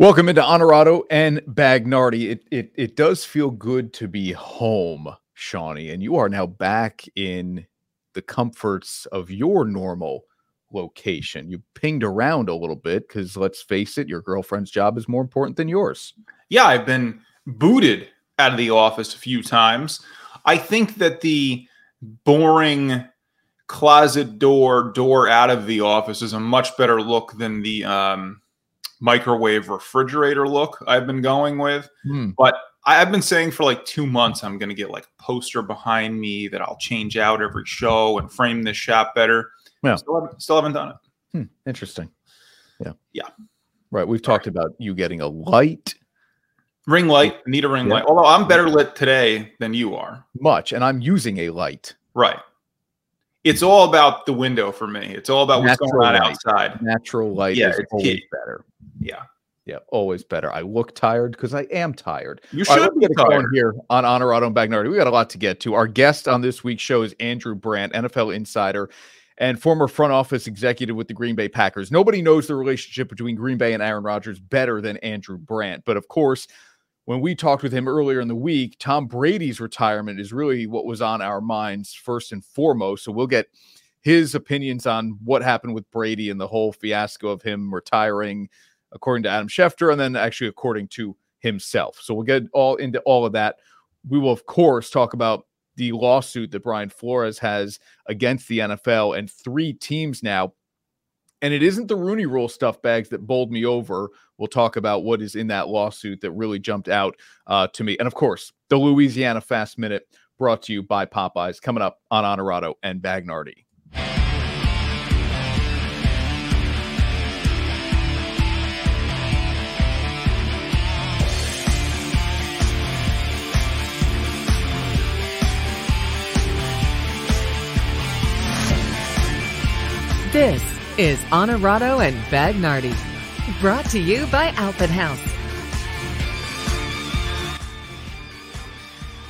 Welcome into Honorado and Bagnardi. It, it it does feel good to be home, Shawnee, and you are now back in the comforts of your normal location. You pinged around a little bit because let's face it, your girlfriend's job is more important than yours. Yeah, I've been booted out of the office a few times. I think that the boring closet door door out of the office is a much better look than the um, microwave refrigerator look I've been going with. Hmm. But I've been saying for like two months I'm going to get like a poster behind me that I'll change out every show and frame this shop better. Yeah. Still haven't, still haven't done it. Hmm, interesting. Yeah. Yeah. Right. We've talked about you getting a light Ring light, need a ring Yeah. light. Although I'm better lit today than you are. much, and I'm using a light. Right. It's all about the window for me. It's all about what's going on light. outside. Natural light Yeah, is always key. better. Yeah. Yeah, always better. I look tired because I am tired. You should be get it going tired. here on Honorado and Bagnardi. We got a lot to get to. Our guest on this week's show is Andrew Brandt, NFL insider and former front office executive with the Green Bay Packers. Nobody knows the relationship between Green Bay and Aaron Rodgers better than Andrew Brandt. But of course, when we talked with him earlier in the week, Tom Brady's retirement is really what was on our minds first and foremost. So we'll get his opinions on what happened with Brady and the whole fiasco of him retiring, according to Adam Schefter, and then actually according to himself. So we'll get all into all of that. We will, of course, talk about the lawsuit that Brian Flores has against the NFL and three teams now. And it isn't the Rooney Rule stuff bags that bowled me over. We'll talk about what is in that lawsuit that really jumped out uh, to me. And of course, the Louisiana Fast Minute brought to you by Popeyes coming up on Honorado and Bagnardi. This is Honorado and Bagnardi, brought to you by Alpin House.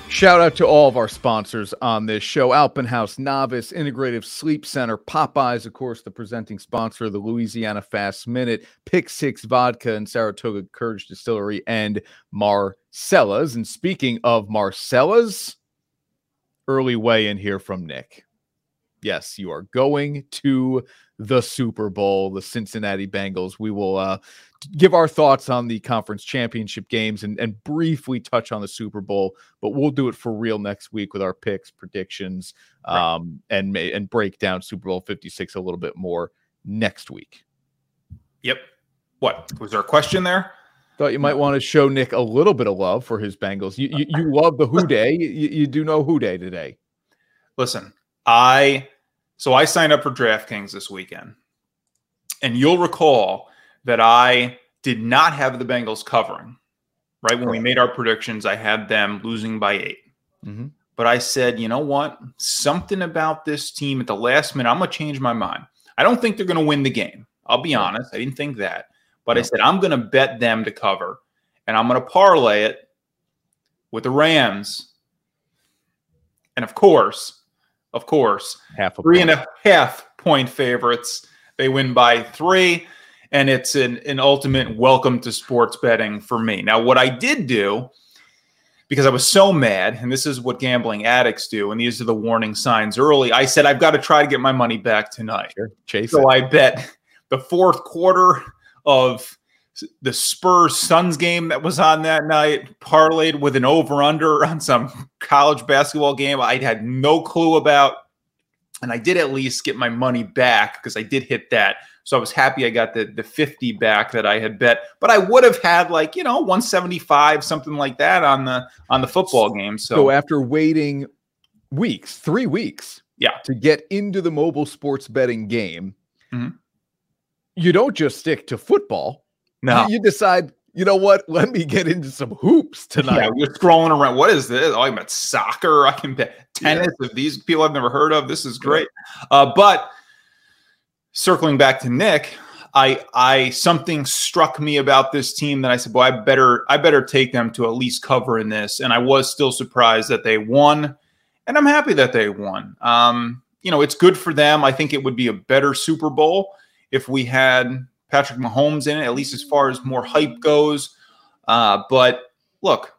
Shout out to all of our sponsors on this show Alpen House, Novice, Integrative Sleep Center, Popeyes, of course, the presenting sponsor of the Louisiana Fast Minute, Pick Six Vodka and Saratoga Courage Distillery, and Marcella's. And speaking of Marcella's, early way in here from Nick. Yes, you are going to the Super Bowl, the Cincinnati Bengals. We will uh, give our thoughts on the conference championship games and, and briefly touch on the Super Bowl, but we'll do it for real next week with our picks, predictions, Right. um, and ma- and break down Super Bowl 56 a little bit more next week. Yep. What? Was there a question there? Thought you might want to show Nick a little bit of love for his Bengals. You you, you love the Who Dey. You, you do know Who Dey today. Listen, I so I signed up for DraftKings this weekend. And you'll recall that I did not have the Bengals covering. Right when we made our predictions, I had them losing by 8. Mhm. But I said, you know what? Something about this team at the last minute, I'm going to change my mind. I don't think they're going to win the game. I'll be honest. I didn't think that. But I said, I'm going to bet them to cover. And I'm going to parlay it with the Rams. And of course, of course, Half a three point. and a half point favorites. They win by three, and it's an, an ultimate welcome to sports betting for me. Now, what I did do, because I was so mad, and this is what gambling addicts do, and these are the warning signs early, I said, I've got to try to get my money back tonight. Sure. Chase So it. I bet the fourth quarter of the Spurs Suns game that was on that night, parlayed with an over under on some college basketball game I had no clue about. And I did at least get my money back because I did hit that. So I was happy I got the, the 50 back that I had bet. But I would have had like, you know, 175, something like that on the on the football game. So, So after waiting weeks, three weeks, Yeah. to get into the mobile sports betting game, Mhm. you don't just stick to football. No. You, you decide, you know what? Let me get into some hoops tonight. Yeah, you're scrolling around. What is this? Oh, I bet soccer. I can bet tennis. If these people I've never heard of, this is great. Uh, but circling back to Nick, I I something struck me about this team that I said, boy, I better I better take them to at least cover in this. And I was still surprised that they won, and I'm happy that they won. Um, you know, it's good for them. I think it would be a better Super Bowl if we had Patrick Mahomes in it, at least as far as more hype goes. Uh, but look,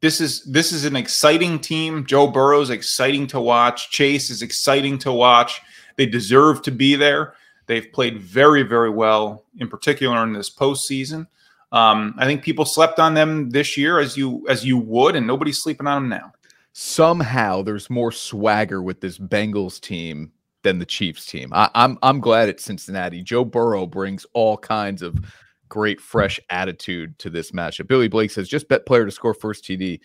this is this is an exciting team. Joe Burrow's exciting to watch. Chase is exciting to watch. They deserve to be there. They've played very, very well, in particular in this postseason. Um, I think people slept on them this year as you as you would, and nobody's sleeping on them now. Somehow there's more swagger with this Bengals team than the Chiefs team. I, I'm I'm glad it's Cincinnati. Joe Burrow brings all kinds of great fresh attitude to this matchup. Billy Blake says just bet player to score first TD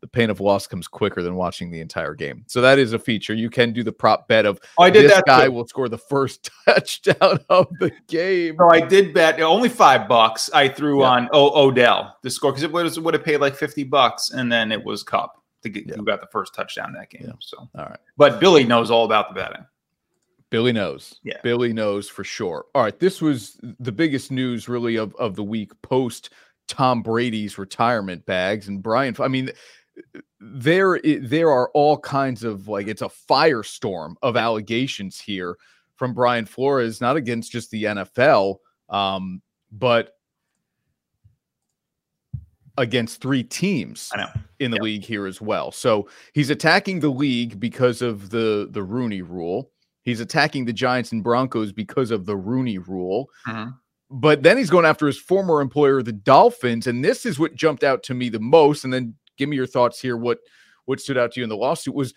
the pain of loss comes quicker than watching the entire game. So that is a feature. You can do the prop bet of oh, I did this that guy too. will score the first touchdown of the game. So I did bet only five bucks. I threw Yeah. on o- Odell the score because it would have paid like fifty bucks, and then it was Kupp to get Yeah. who got the first touchdown that game. Yeah. So, All right. but Billy knows all about the betting. Billy knows. Yeah. Billy knows for sure. All right. This was the biggest news really of, of the week post Tom Brady's retirement bags. And Brian, I mean, there there are all kinds of like it's a firestorm of allegations here from Brian Flores, not against just the NFL, um, but against three teams in the Yeah. league here as well. So he's attacking the league because of the the Rooney rule. He's attacking the Giants and Broncos because of the Rooney rule. Mhm. But then he's going after his former employer, the Dolphins, and this is what jumped out to me the most. And then give me your thoughts here. What what stood out to you in the lawsuit was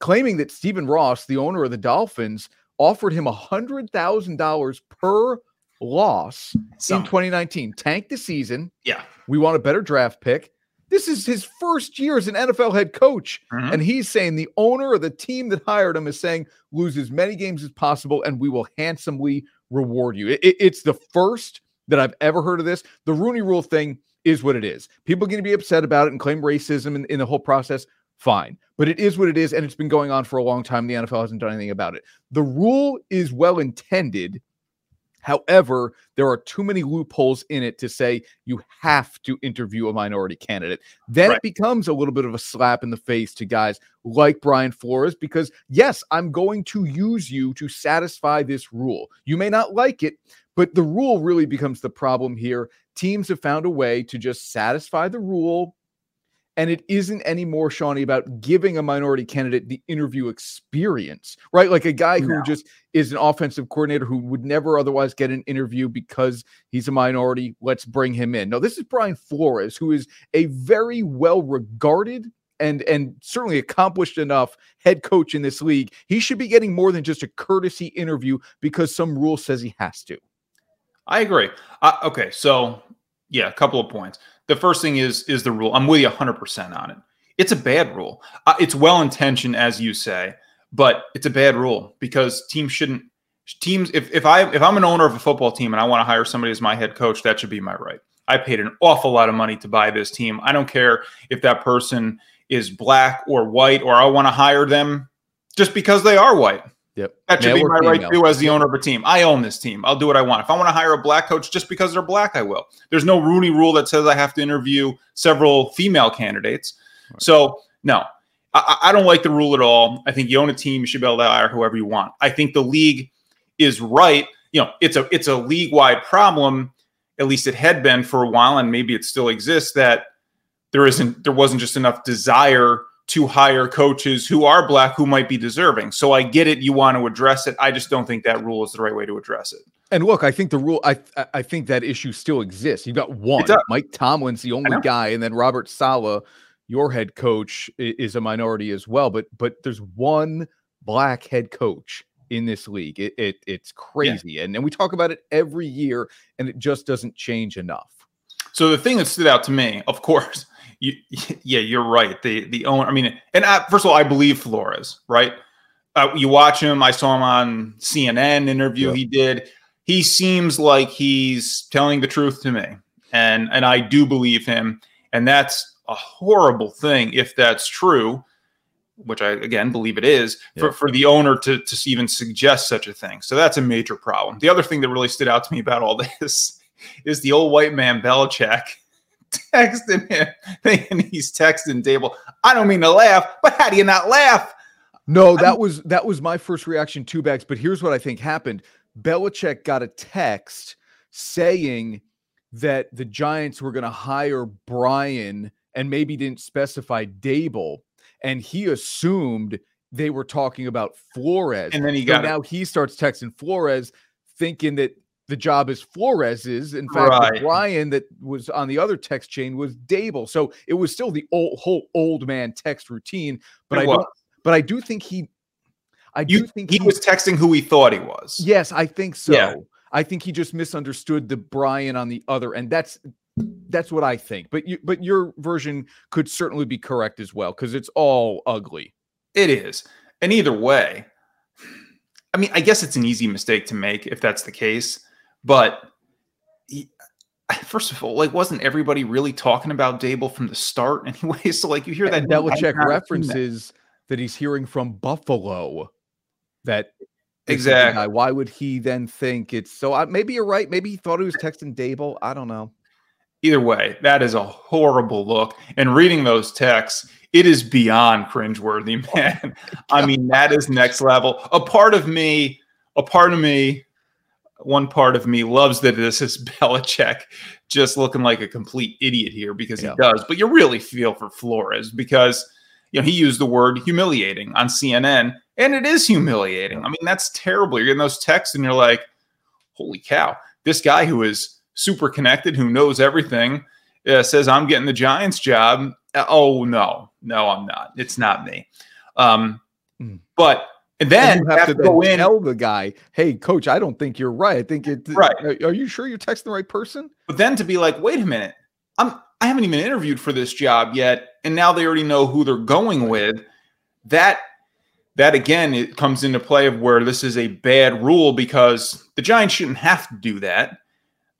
claiming that Stephen Ross, the owner of the Dolphins, offered him a hundred thousand dollars per loss So, in 2019. Tank the season. yeah. We want a better draft pick. This is his first year as an NFL head coach. Mhm. And he's saying the owner of the team that hired him is saying, lose as many games as possible and we will handsomely reward you. It- it- it's the first that I've ever heard of this. The Rooney rule thing is what it is. People are going to be upset about it and claim racism in, in the whole process. Fine. But it is what it is. And it's been going on for a long time. The NFL hasn't done anything about it. The rule is well intended. However, there are too many loopholes in it to say you have to interview a minority candidate. Then Right. it becomes a little bit of a slap in the face to guys like Brian Flores because, yes, I'm going to use you to satisfy this rule. You may not like it, but the rule really becomes the problem here. Teams have found a way to just satisfy the rule. And it isn't anymore, Shawnee, about giving a minority candidate the interview experience, right? Like a guy who No. just is an offensive coordinator who would never otherwise get an interview because he's a minority. Let's bring him in. No, this is Brian Flores, who is a very well regarded and and certainly accomplished enough head coach in this league. He should be getting more than just a courtesy interview because some rule says he has to. I agree. Uh, okay, so yeah, a couple of points. The first thing is is the rule. I'm with you 100 percent on it. It's a bad rule. Uh, it's well intentioned, as you say, but it's a bad rule because teams shouldn't. Teams, if if I if I'm an owner of a football team and I want to hire somebody as my head coach, that should be my right. I paid an awful lot of money to buy this team. I don't care if that person is black or white, or I want to hire them just because they are white. Yep. That should Male be my right too as the owner of a team. I own this team. I'll do what I want. If I want to hire a black coach just because they're black, I will. There's no Rooney rule that says I have to interview several female candidates. So no, I, I I don't like the rule at all. I think you own a team, you should be able to hire whoever you want. I think the league is right. You know, it's a it's a league wide problem. At least it had been for a while, and maybe it still exists. That there isn't there wasn't just enough desire to hire coaches who are black who might be deserving. So I get it. You want to address it. I just don't think that rule is the right way to address it. And look, I think the rule, I I- think that issue still exists. You've got one. Mike Tomlin's the only guy, and then Robert Saleh, your head coach, is a minority as well. But but there's one black head coach in this league. It, it it's crazy, and and we talk about it every year, and it just doesn't change enough. So the thing that stood out to me, of course, you, yeah, you're right. The the owner, I mean, and I, first of all, I believe Flores, right? Uh, you watch him. I saw him on CNN interview Yeah. he did. He seems like he's telling the truth to me, and and I do believe him. And that's a horrible thing if that's true, which I again believe it is for, for the owner to to even suggest such a thing. So that's a major problem. The other thing that really stood out to me about all this is the old white man Belichick texting him, thinking he's texting Daboll. I don't mean to laugh, but how do you not laugh? No, that was that was my first reaction to Bags. But here's what I think happened: Belichick got a text saying that the Giants were going to hire Brian and maybe didn't specify Daboll, and he assumed they were talking about Flores. And then he So got now he starts texting Flores, thinking that the job as Flores is Flores's. In fact, the Right. Brian that was on the other text chain was Daboll. So it was still the old whole old man text routine. But It I was. don't, but I do think he I do You, think he was texting who he thought he was. yes, I think so. Yeah. I think he just misunderstood the Brian on the other end. That's that's what I think. But you but your version could certainly be correct as well because it's all ugly. It is. And either way, I mean, I guess it's an easy mistake to make if that's the case. But he- first of all, like, wasn't everybody really talking about Daboll from the start anyway? So, like, you hear that Belichick seen that. references that he's hearing from Buffalo. That this is the Exactly. guy. Why would he then think it's so? I, maybe you're right. Maybe he thought he was texting Daboll. I don't know. Either way, that is a horrible look. And reading those texts, it is beyond cringeworthy, man. I mean, that is next level. A part of me, a part of me, one part of me loves that this is Belichick just looking like a complete idiot here because Yeah. he does. But you really feel for Flores because you know he used the word humiliating on CNN, and it is humiliating. I mean, that's terrible. You're getting those texts, and you're like, "Holy cow!" This guy who is super connected, who knows everything, uh, says, "I'm getting the Giants job." Uh, oh no, no, I'm not. It's not me. Um, Mm. but and And then you have to go then in. tell the guy, "Hey, coach, I don't think you're right. I think it. Right. Are, are you sure you're texting the right person?" But then to be like, wait a minute, I'm I haven't even interviewed for this job yet, and now they already know who they're going with. That that again, it comes into play of where this is a bad rule because the Giants shouldn't have to do that.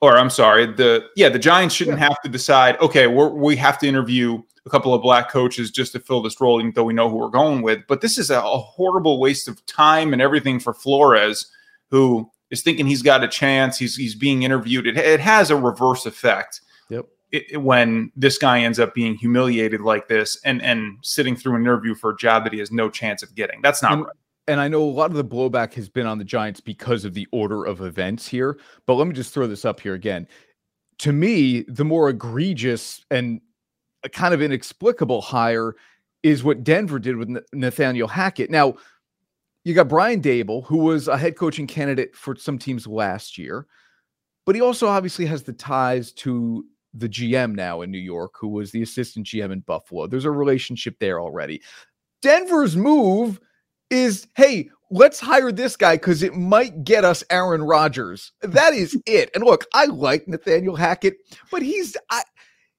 Or I'm sorry, the yeah, the Giants shouldn't have to decide. Okay, we're, we have to interview a couple of black coaches just to fill this role, even though we know who we're going with. But this is a, a horrible waste of time and everything for Flores, who is thinking he's got a chance. He's he's being interviewed. It, it has a reverse effect Yep. it, it- when this guy ends up being humiliated like this and and sitting through an interview for a job that he has no chance of getting. That's not And- right. and I know a lot of the blowback has been on the Giants because of the order of events here. But let me just throw this up here again. To me, the more egregious and a kind of inexplicable hire is what Denver did with Nathaniel Hackett. Now, you got Brian Daboll, who was a head coaching candidate for some teams last year, but he also obviously has the ties to the GM now in New York, who was the assistant GM in Buffalo. There's a relationship there already. Denver's move is hey, let's hire this guy because it might get us Aaron Rodgers. That is it. And look, I like Nathaniel Hackett, but he's I,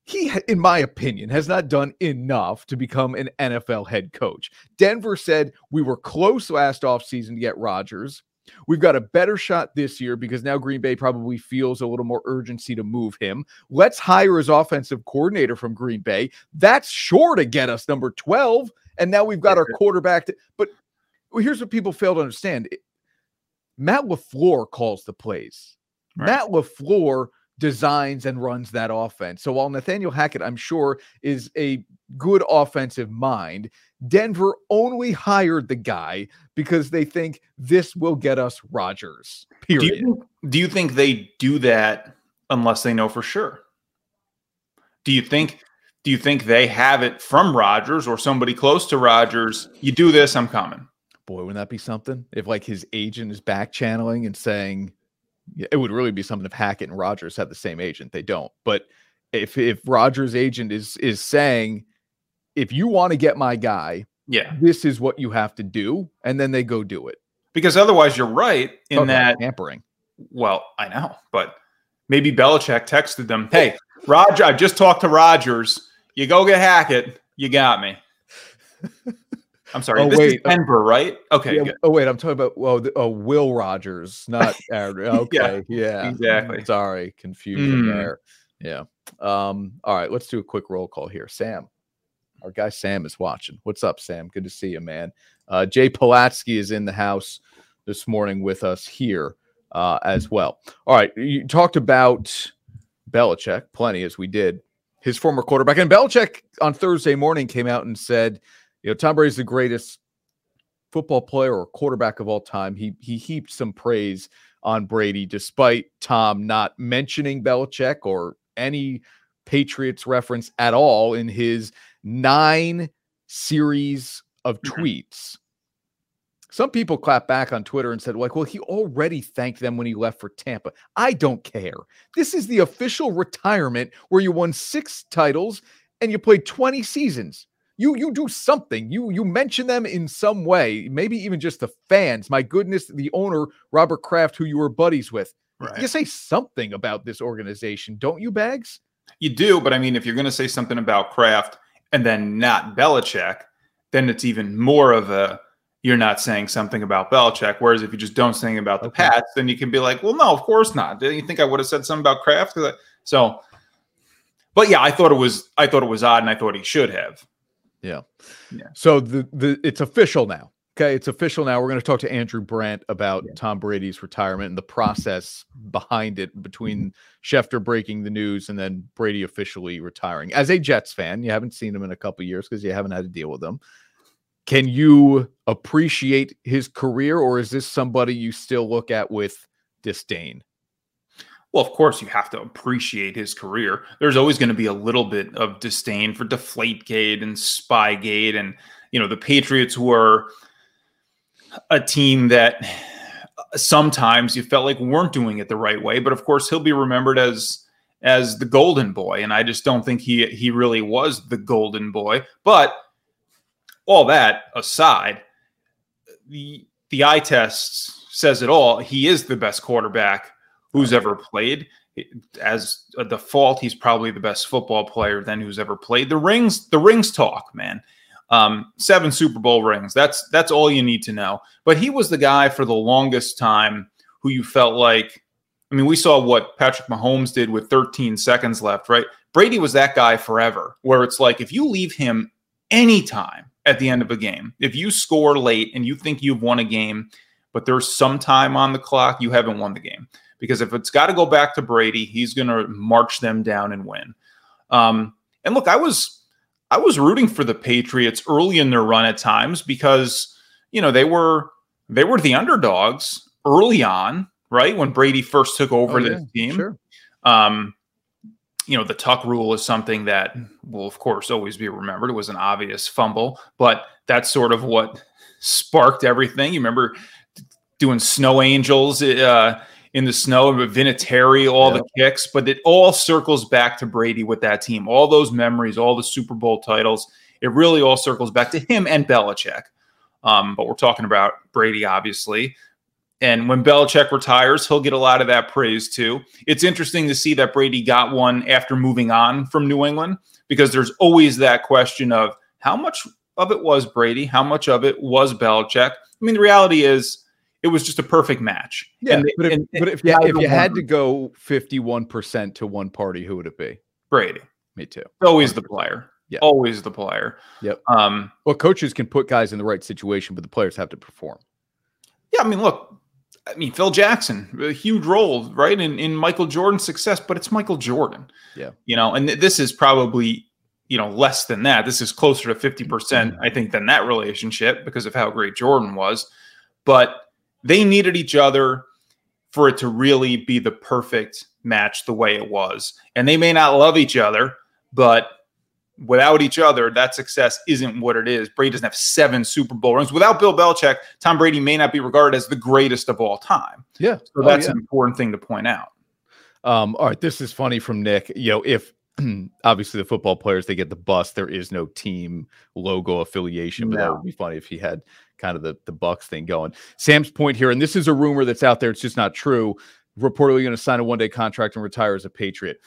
he, in my opinion, has not done enough to become an NFL head coach. Denver said we were close last offseason to get Rodgers. We've got a better shot this year because now Green Bay probably feels a little more urgency to move him. Let's hire his offensive coordinator from Green Bay. That's sure to get us number 12. And now we've got our quarterback. To, but here's what people fail to understand Matt LaFleur calls the plays. Right. Matt LaFleur designs and runs that offense. So while Nathaniel Hackett, I'm sure, is a good offensive mind, Denver only hired the guy because they think this will get us Rodgers. Do Period. you, do you think they do that unless they know for sure? Do you think do you think they have it from Rodgers or somebody close to Rodgers? You do this, I'm coming. Boy, wouldn't that be something? If like his agent is back channeling and saying, it would really be something if Hackett and Rodgers had the same agent. They don't. But if if Rodgers' agent is is saying, if you want to get my guy, Yeah. this is what you have to do, and then they go do it. Because otherwise you're right in oh, Talk about that tampering. Well, I know, but maybe Belichick texted them, "Hey, Roger, I just talked to Rogers. You go get Hackett. You got me." I'm sorry. Oh, this wait. is Denver, right? Okay, Yeah, oh wait, I'm talking about well, the, oh, Will Rogers, not Aaron. Okay, yeah, exactly. Sorry, confusion Mm. there. Yeah. Um. All right, let's do a quick roll call here. Sam, our guy Sam is watching. What's up, Sam? Good to see you, man. Uh, Jay Pulatsky is in the house this morning with us here uh, as well. All right, you talked about Belichick plenty as we did. His former quarterback and Belichick on Thursday morning came out and said, you know, Tom Brady's the greatest football player or quarterback of all time. He he heaped some praise on Brady, despite Tom not mentioning Belichick or any Patriots reference at all in his nine series of Mhm. tweets. Some people clapped back on Twitter and said, like, well, he already thanked them when he left for Tampa. I don't care. This is the official retirement where you won six titles and you played 20 seasons. You you do something. You you mention them in some way, maybe even just the fans. My goodness, the owner, Robert Kraft, who you were buddies with. Right. You say something about this organization, don't you, Bags? You do, but I mean, if you're going to say something about Kraft and then not Belichick, then it's even more of a you're not saying something about Belichick. Whereas if you just don't say anything about the Okay. Pats, then you can be like, well, no, of course not. Didn't you think I would have said something about Kraft? So, but yeah, I thought it was I thought it was odd, and I thought he should have. So the the it's official now. Okay, it's official now. We're going to talk to Andrew Brandt about Tom Brady's retirement and the process behind it between Schefter breaking the news and then Brady officially retiring. As a Jets fan, you haven't seen him in a couple years because you haven't had to deal with him. Can you appreciate his career, or is this somebody you still look at with disdain? Well, of course, you have to appreciate his career. There's always going to be a little bit of disdain for Deflategate and Spygate, and you know the Patriots were a team that sometimes you felt like weren't doing it the right way. But of course, he'll be remembered as as the golden boy, and I just don't think he he really was the golden boy. But all that aside, the the eye test says it all. He is the best quarterback who's ever played. As a default, he's probably the best football player then who's ever played. The rings, the rings talk, man. Um, seven Super Bowl rings. That's that's all you need to know. But he was the guy for the longest time who you felt like. I mean, we saw what Patrick Mahomes did with 13 seconds left, right? Brady was that guy forever, where it's like if you leave him anytime at the end of a game, if you score late and you think you've won a game, but there's some time on the clock, you haven't won the game because if it's got to go back to Brady, he's going to march them down and win. Um, and look, I was I was rooting for the Patriots early in their run at times because you know they were they were the underdogs early on, right when Brady first took over Oh, this yeah, team. Sure. Um, you know, the tuck rule is something that will, of course, always be remembered. It was an obvious fumble, but that's sort of what sparked everything. You remember doing snow angels uh, in the snow, but Vinatieri, all the kicks, but it all circles back to Brady with that team. All those memories, all the Super Bowl titles, it really all circles back to him and Belichick. Um, but we're talking about Brady, obviously. And when Belichick retires, he'll get a lot of that praise too. It's interesting to see that Brady got one after moving on from New England because there's always that question of how much of it was Brady, how much of it was Belichick. I mean, the reality is it was just a perfect match. Yeah, And- but if, and- but if, you, if you had to go 51% to one party, who would it be? Brady, Me too. always the player. Yeah. Always the player. Yep. Um, Well, coaches can put guys in the right situation, but the players have to perform. Yeah, I mean, look, I mean, Phil Jackson, a huge role, right, in, in Michael Jordan's success, but it's Michael Jordan. Yeah. You know, and th- this is probably, you know, less than that. This is closer to 50%, I think, than that relationship because of how great Jordan was. But they needed each other for it to really be the perfect match the way it was. And they may not love each other, but without each other, that success isn't what it is. Brady doesn't have seven Super Bowl rings. Without Bill Belichick, Tom Brady may not be regarded as the greatest of all time. Yeah. So that's an important thing to point out. Um, all right, this is funny from Nick. You know, if obviously the football players they get the bus, there is no team logo affiliation, but that would be funny if he had kind of the the Bucks thing going. Sam's point here, and this is a rumor that's out there, it's just not true. Reportedly going to sign a one day contract and retire as a Patriot.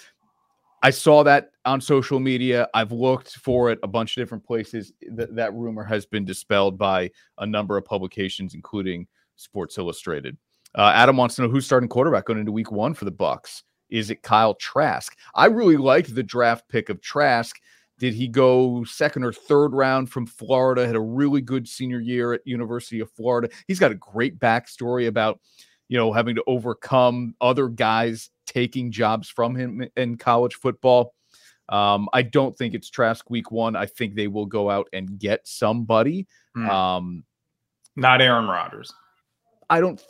I saw that on social media. I've looked for it a bunch of different places. Th- that rumor has been dispelled by a number of publications, including Sports Illustrated. Uh, Adam wants to know who's starting quarterback going into Week One for the Bucks. Is it Kyle Trask? I really liked the draft pick of Trask. Did he go second or third round from Florida? Had a really good senior year at University of Florida. He's got a great backstory about, you know, having to overcome other guys taking jobs from him in college football. Um, I don't think it's Trask week one. I think they will go out and get somebody. Hmm. Um, Not Aaron Rodgers. I don't.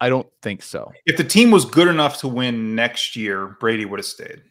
I don't think so. If the team was good enough to win next year, Brady would have stayed.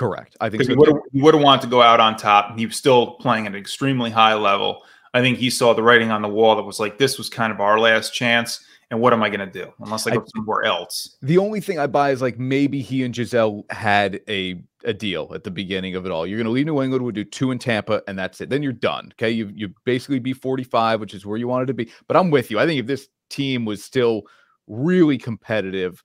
Correct. I think so. he would have wanted to go out on top. He was still playing at an extremely high level. I think he saw the writing on the wall that was like, this was kind of our last chance. And what am I going to do unless I go I, somewhere else? The only thing I buy is like maybe he and Gisele had a a deal at the beginning of it all. You're going to leave New England, would do two in Tampa, and that's it. Then you're done. Okay, you you basically be 45, which is where you wanted to be. But I'm with you. I think if this team was still really competitive,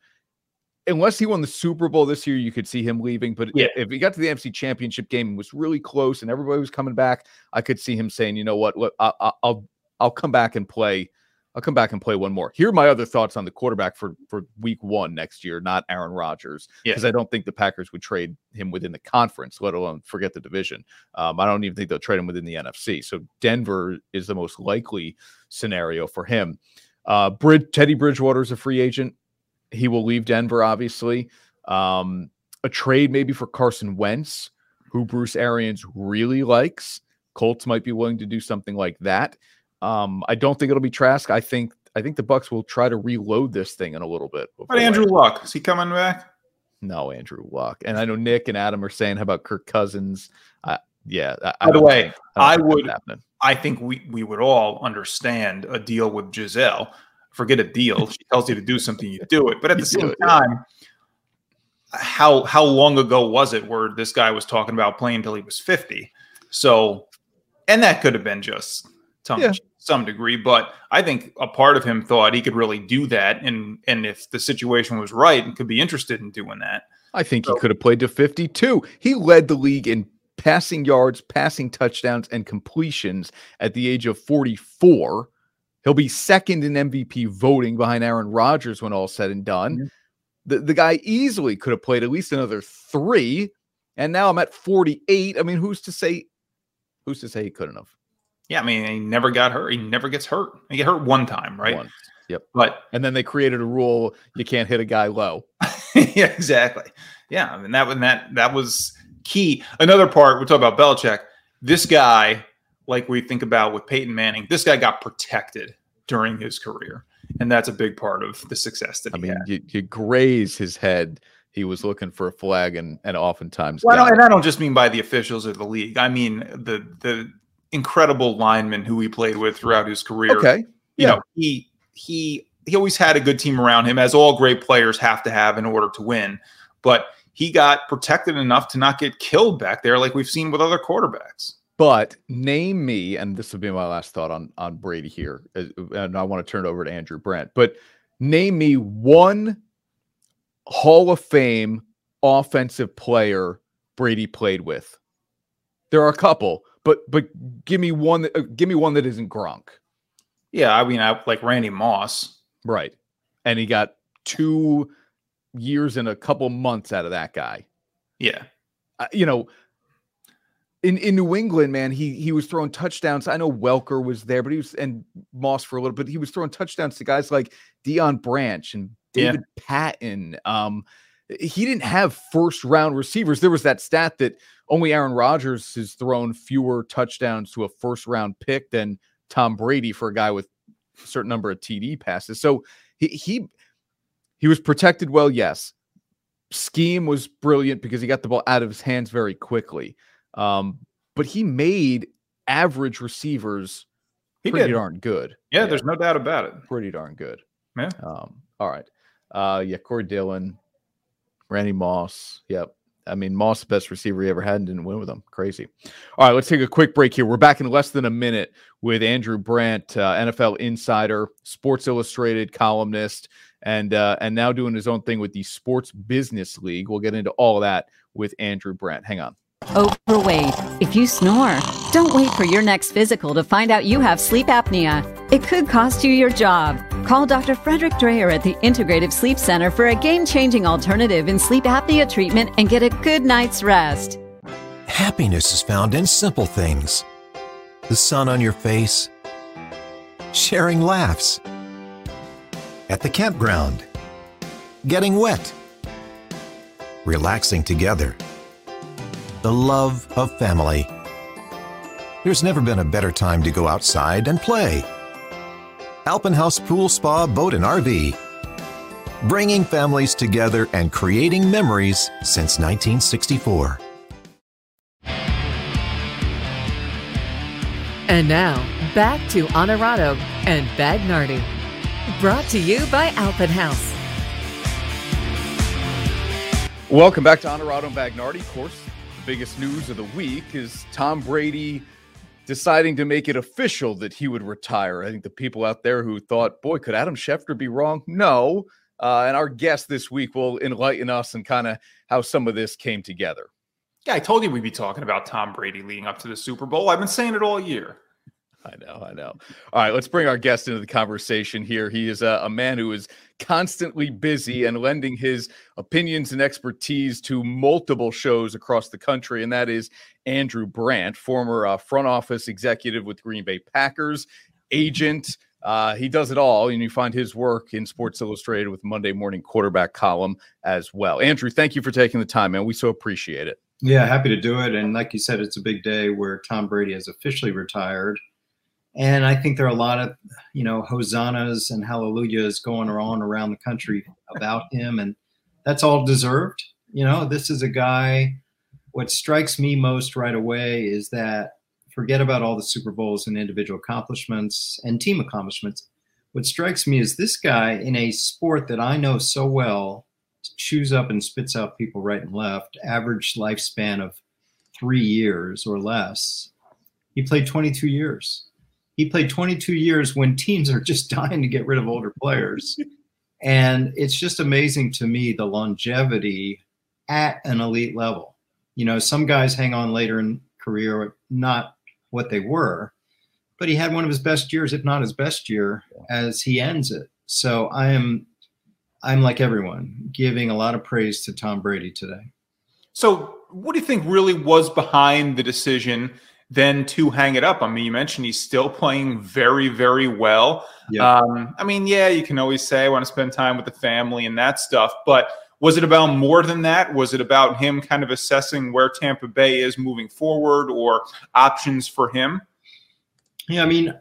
unless he won the Super Bowl this year, you could see him leaving. But yeah. if he got to the NFC Championship game and was really close, and everybody was coming back, I could see him saying, "You know what? Look, I, I'll I'll come back and play." I'll come back and play one more. Here are my other thoughts on the quarterback for for week one next year, not Aaron Rodgers, because yeah. I don't think the Packers would trade him within the conference, let alone forget the division. Um, I don't even think they'll trade him within the NFC. So Denver is the most likely scenario for him. Uh, Brid- Teddy Bridgewater is a free agent. He will leave Denver, obviously. Um, a trade maybe for Carson Wentz, who Bruce Arians really likes. Colts might be willing to do something like that. Um, I don't think it'll be Trask. I think I think the Bucks will try to reload this thing in a little bit. But Andrew Luck is he coming back? No, Andrew Luck. And I know Nick and Adam are saying, "How about Kirk Cousins?" Uh, yeah. I, By the way, I, I would. I think we we would all understand a deal with Gisele. Forget a deal. She tells you to do something, you do it. But at the same time, how how long ago was it where this guy was talking about playing until he was fifty? So, and that could have been just some yeah. some degree, but I think a part of him thought he could really do that, and and if the situation was right, and could be interested in doing that. I think so, he could have played to fifty two. He led the league in passing yards, passing touchdowns, and completions at the age of forty four. He'll be second in MVP voting behind Aaron Rodgers when all said and done. Mm-hmm. The, the guy easily could have played at least another three. And now I'm at 48. I mean, who's to say who's to say he couldn't have? Yeah, I mean, he never got hurt. He never gets hurt. He get hurt one time, right? One. Yep. But and then they created a rule you can't hit a guy low. yeah, exactly. Yeah, I mean that was that that was key. Another part we talk about Belichick. This guy, like we think about with Peyton Manning, this guy got protected during his career, and that's a big part of the success that he had. I mean. You, you graze his head he was looking for a flag and and oftentimes well, and I don't just mean by the officials or the league. I mean the the incredible lineman who he played with throughout his career. Okay. You yeah. know, he he he always had a good team around him, as all great players have to have in order to win. But he got protected enough to not get killed back there, like we've seen with other quarterbacks. But name me, and this will be my last thought on on Brady here, and I want to turn it over to Andrew Brandt. But name me one Hall of Fame offensive player Brady played with. There are a couple, but but give me one that uh, give me one that isn't Gronk. Yeah, I mean, I like Randy Moss, right? And he got two years and a couple months out of that guy. Yeah, uh, you know, in in New England, man, he he was throwing touchdowns. I know Welker was there, but he was and Moss for a little bit. He was throwing touchdowns to guys like Deion Branch and David yeah. Patten. Um, he didn't have first round receivers. There was that stat that only Aaron Rodgers has thrown fewer touchdowns to a first round pick than Tom Brady for a guy with a certain number of TD passes. So he he he was protected well, yes. Scheme was brilliant because he got the ball out of his hands very quickly. Um, but he made average receivers he pretty did. darn good. Yeah, yeah, there's no doubt about it. Pretty darn good. Yeah. Um, all right. Uh, yeah, Corey Dillon, Randy Moss. Yep. I mean, Moss, the best receiver he ever had, and didn't win with him. Crazy. All right, let's take a quick break here. We're back in less than a minute with Andrew Brandt, uh, NFL insider, Sports Illustrated columnist, and uh, and now doing his own thing with the Sports Business League. We'll get into all of that with Andrew Brandt. Hang on. Overweight. If you snore, don't wait for your next physical to find out you have sleep apnea. It could cost you your job. Call Dr. Frederick Dreyer at the Integrative Sleep Center for a game changing alternative in sleep apnea treatment and get a good night's rest. Happiness is found in simple things the sun on your face, sharing laughs, at the campground, getting wet, relaxing together the love of family. There's never been a better time to go outside and play. Alpenhaus Pool Spa Boat and RV. Bringing families together and creating memories since 1964. And now, back to Honorado and Bagnardi. Brought to you by Alpenhaus. Welcome back to Honorado and Bagnardi. Of course, the biggest news of the week is Tom Brady deciding to make it official that he would retire. I think the people out there who thought, boy, could Adam Schefter be wrong? No. Uh, and our guest this week will enlighten us and kind of how some of this came together. Yeah, I told you we'd be talking about Tom Brady leading up to the Super Bowl. I've been saying it all year. I know, I know. All right, let's bring our guest into the conversation here. He is a, a, man who is constantly busy and lending his opinions and expertise to multiple shows across the country, and that is Andrew Brandt, former uh, front office executive with Green Bay Packers, agent. Uh, he does it all, and you find his work in Sports Illustrated with Monday Morning Quarterback column as well. Andrew, thank you for taking the time, man. We so appreciate it. Yeah, happy to do it. And like you said, it's a big day where Tom Brady has officially retired. And I think there are a lot of, you know, hosannas and hallelujahs going on around the country about him. And that's all deserved. You know, this is a guy. What strikes me most right away is that forget about all the Super Bowls and individual accomplishments and team accomplishments. What strikes me is this guy in a sport that I know so well chews up and spits out people right and left, average lifespan of three years or less. He played 22 years he played 22 years when teams are just dying to get rid of older players. and it's just amazing to me the longevity at an elite level. You know, some guys hang on later in career, not what they were, but he had one of his best years, if not his best year, as he ends it. So I am, I'm like everyone, giving a lot of praise to Tom Brady today. So, what do you think really was behind the decision then to hang it up. I mean, you mentioned he's still playing very, very well. Yeah. Um, I mean, yeah, you can always say I want to spend time with the family and that stuff, but was it about more than that? Was it about him kind of assessing where Tampa Bay is moving forward or options for him? Yeah, I mean,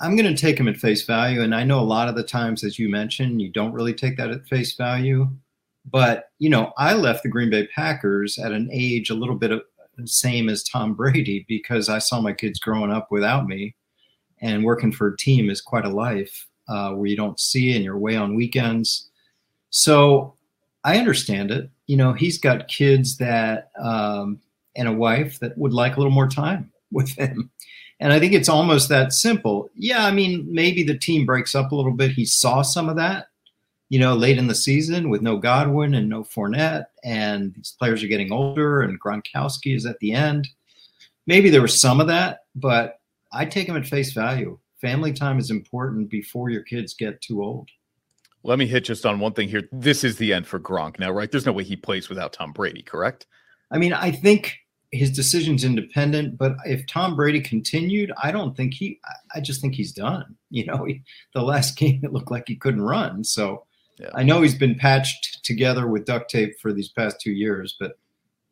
I'm going to take him at face value. And I know a lot of the times, as you mentioned, you don't really take that at face value. But, you know, I left the Green Bay Packers at an age a little bit of, same as Tom Brady because I saw my kids growing up without me, and working for a team is quite a life uh, where you don't see and you're away on weekends. So I understand it. You know, he's got kids that um, and a wife that would like a little more time with him. And I think it's almost that simple. Yeah, I mean, maybe the team breaks up a little bit. He saw some of that you know, late in the season with no Godwin and no Fournette, and these players are getting older, and Gronkowski is at the end. Maybe there was some of that, but I take them at face value. Family time is important before your kids get too old. Let me hit just on one thing here. This is the end for Gronk now, right? There's no way he plays without Tom Brady, correct? I mean, I think his decision's independent, but if Tom Brady continued, I don't think he, I just think he's done. You know, he, the last game, it looked like he couldn't run. So yeah. I know he's been patched together with duct tape for these past two years, but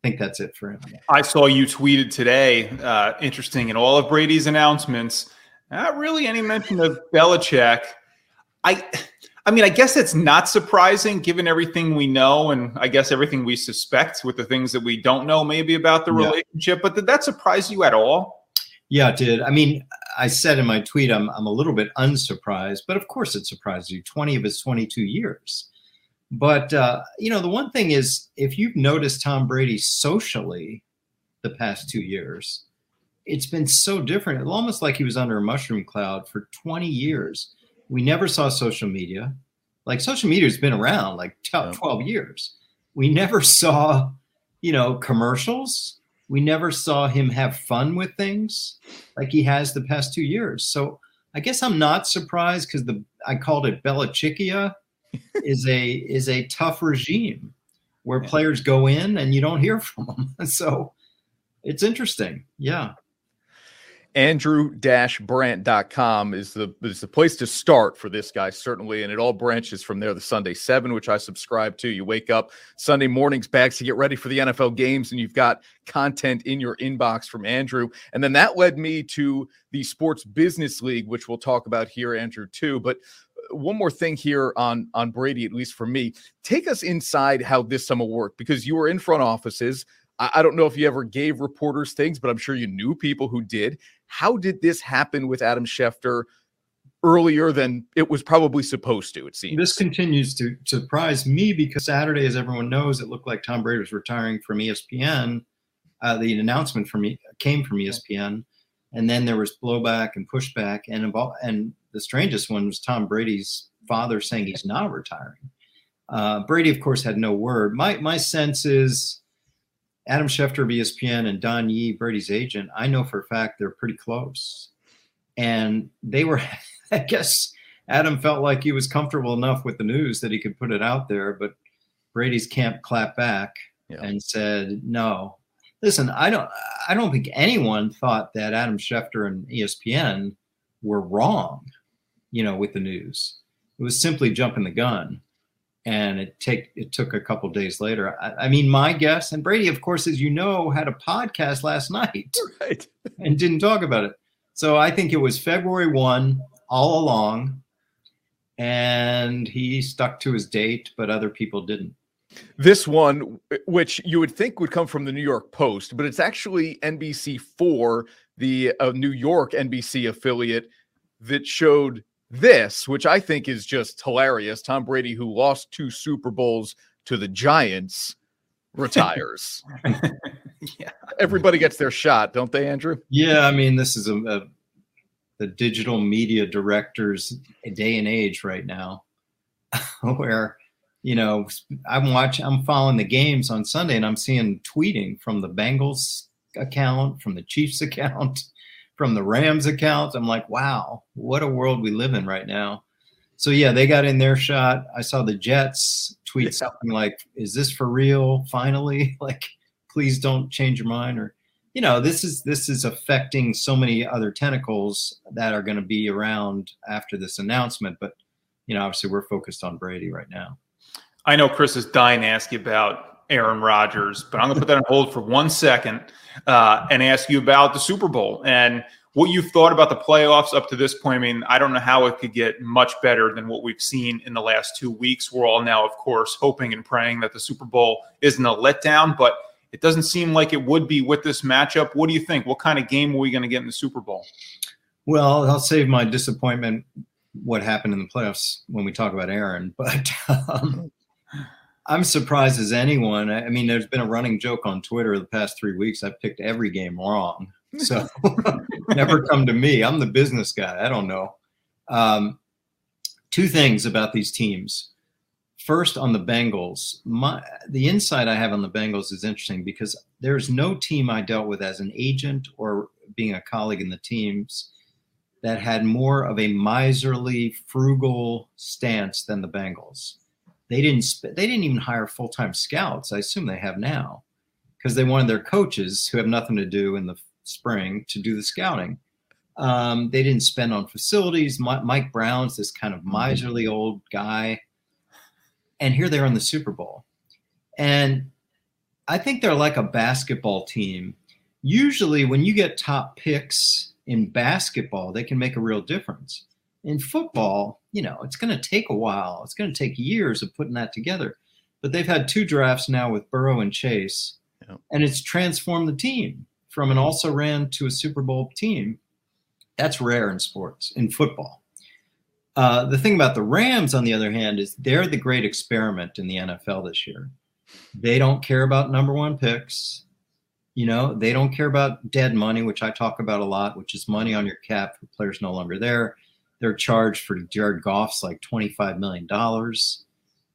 I think that's it for him. I saw you tweeted today, uh, interesting, in all of Brady's announcements, not really any mention of Belichick. I, I mean, I guess it's not surprising given everything we know, and I guess everything we suspect with the things that we don't know, maybe about the yeah. relationship. But did that surprise you at all? Yeah, it did. I mean, I said in my tweet, I'm, I'm a little bit unsurprised, but of course it surprised you 20 of his 22 years. But, uh, you know, the one thing is, if you've noticed Tom Brady socially the past two years, it's been so different. It's almost like he was under a mushroom cloud for 20 years. We never saw social media. Like social media has been around like 12 years. We never saw, you know, commercials we never saw him have fun with things like he has the past two years. So I guess I'm not surprised because the I called it Belichickia is a is a tough regime where yeah. players go in and you don't hear from them. so it's interesting. Yeah. andrew-brandt.com is the is the place to start for this guy certainly and it all branches from there the sunday 7 which i subscribe to you wake up sunday mornings bags to get ready for the nfl games and you've got content in your inbox from andrew and then that led me to the sports business league which we'll talk about here andrew too but uh, one more thing here on on brady at least for me take us inside how this summer worked because you were in front offices I don't know if you ever gave reporters things, but I'm sure you knew people who did. How did this happen with Adam Schefter earlier than it was probably supposed to? It seems this continues to surprise me because Saturday, as everyone knows, it looked like Tom Brady was retiring from ESPN. Uh, the announcement from me came from ESPN, and then there was blowback and pushback, and and the strangest one was Tom Brady's father saying he's not retiring. Uh, Brady, of course, had no word. My my sense is Adam Schefter of ESPN and Don Yee, Brady's agent, I know for a fact they're pretty close. And they were, I guess Adam felt like he was comfortable enough with the news that he could put it out there, but Brady's camp clapped back yeah. and said, no. Listen, I don't I don't think anyone thought that Adam Schefter and ESPN were wrong, you know, with the news. It was simply jumping the gun and it take it took a couple days later. I, I, mean, my guess, and Brady, of course, as you know, had a podcast last night, right, and didn't talk about it. So I think it was February one all along, and he stuck to his date, but other people didn't. This one, which you would think would come from the New York Post, but it's actually NBC four, the uh, New York NBC affiliate, that showed this, which I think is just hilarious. Tom Brady, who lost two Super Bowls to the Giants, retires. yeah. Everybody gets their shot, don't they, Andrew? Yeah, I mean, this is a, a the digital media directors day and age right now, where you know I'm watching, I'm following the games on Sunday, and I'm seeing tweeting from the Bengals account, from the Chiefs account from the Rams account. I'm like, wow, what a world we live in right now. So yeah, they got in their shot. I saw the Jets tweet yeah. something like, "Is this for real? Finally, like, please don't change your mind." Or, you know, this is this is affecting so many other tentacles that are going to be around after this announcement. But you know, obviously, we're focused on Brady right now. I know Chris is dying to ask you about Aaron Rodgers, but I'm going to put that on hold for one second uh, and ask you about the Super Bowl and what you've thought about the playoffs up to this point. I mean, I don't know how it could get much better than what we've seen in the last two weeks. We're all now, of course, hoping and praying that the Super Bowl isn't a letdown, but it doesn't seem like it would be with this matchup. What do you think? What kind of game are we going to get in the Super Bowl? Well, I'll save my disappointment what happened in the playoffs when we talk about Aaron, but um, I'm surprised as anyone. I mean, there's been a running joke on Twitter the past three weeks. I've picked every game wrong. So never come to me. I'm the business guy. I don't know. Um, two things about these teams. First, on the Bengals, my the insight I have on the Bengals is interesting because there's no team I dealt with as an agent or being a colleague in the teams that had more of a miserly, frugal stance than the Bengals they didn't sp- they didn't even hire full-time scouts. I assume they have now because they wanted their coaches who have nothing to do in the spring to do the scouting. Um, they didn't spend on facilities. Mike brown's this kind of mm-hmm. miserly old guy. And here they are in the super bowl. And i think they're like a basketball team. Usually when you get top picks in basketball they can make a real difference in football, you know, it's going to take a while. It's going to take years of putting that together. But they've had two drafts now with Burrow and Chase, yeah. and it's transformed the team from an also ran to a Super Bowl team. That's rare in sports, in football. Uh, the thing about the Rams, on the other hand, is they're the great experiment in the NFL this year. They don't care about number one picks. You know, they don't care about dead money, which I talk about a lot, which is money on your cap for players no longer there. They're charged for Jared Goff's like $25 million.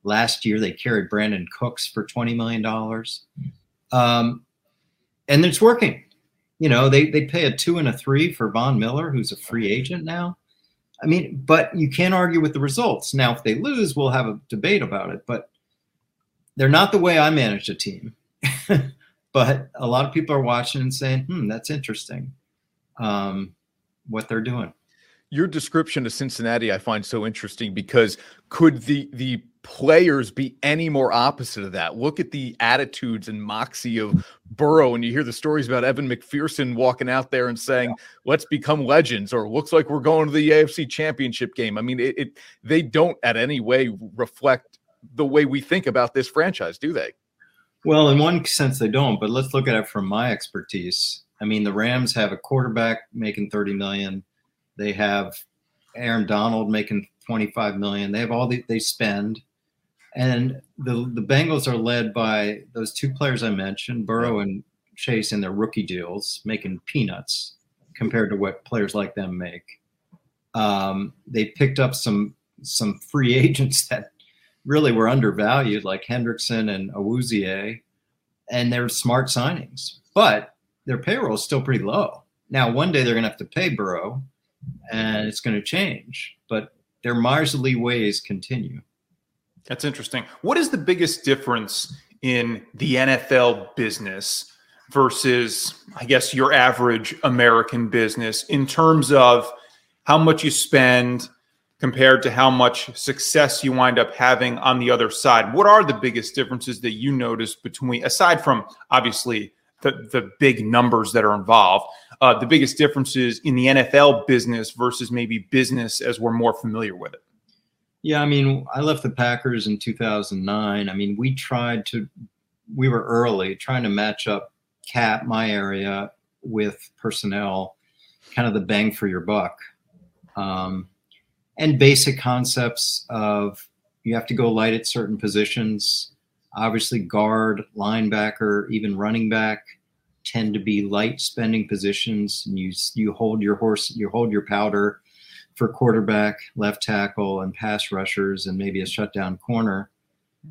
Last year, they carried Brandin Cooks for $20 million. Um, and it's working. You know, they, they pay a two and a three for Von Miller, who's a free agent now. I mean, but you can't argue with the results. Now, if they lose, we'll have a debate about it, but they're not the way I manage a team. but a lot of people are watching and saying, hmm, that's interesting. um, what they're doing. Your description of Cincinnati I find so interesting because could the the players be any more opposite of that? Look at the attitudes and moxie of Burrow, and you hear the stories about Evan McPherson walking out there and saying, "Let's become legends," or "Looks like we're going to the AFC Championship game." I mean, it, it they don't at any way reflect the way we think about this franchise, do they? Well, in one sense, they don't. But let's look at it from my expertise. I mean, the Rams have a quarterback making thirty million. They have Aaron Donald making 25 million. They have all the, they spend. And the the Bengals are led by those two players I mentioned, Burrow and Chase in their rookie deals, making peanuts compared to what players like them make. Um, they picked up some some free agents that really were undervalued, like Hendrickson and Awuzie, and they're smart signings. But their payroll is still pretty low. Now, one day they're going to have to pay Burrow, and it's going to change. But their miserly ways continue. That's interesting. What is the biggest difference in the NFL business versus, I guess, your average American business in terms of how much you spend compared to how much success you wind up having on the other side? What are the biggest differences that you notice between, aside from obviously the, the big numbers that are involved, uh, the biggest differences in the NFL business versus maybe business as we're more familiar with it? Yeah, I mean, I left the Packers in 2009. I mean, we tried to, we were early trying to match up cap, my area, with personnel, kind of the bang for your buck. Um, and basic concepts of you have to go light at certain positions. Obviously, guard, linebacker, even running back tend to be light spending positions. And you you hold your horse, you hold your powder for quarterback, left tackle, and pass rushers, and maybe a shutdown corner.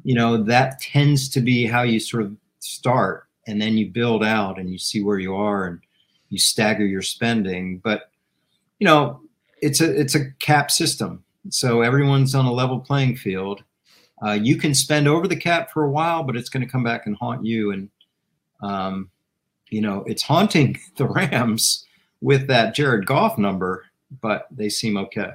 You know that tends to be how you sort of start, and then you build out, and you see where you are, and you stagger your spending. But you know it's a it's a cap system, so everyone's on a level playing field. Uh, you can spend over the cap for a while, but it's going to come back and haunt you. And um, you know, it's haunting the Rams with that Jared Goff number, but they seem okay.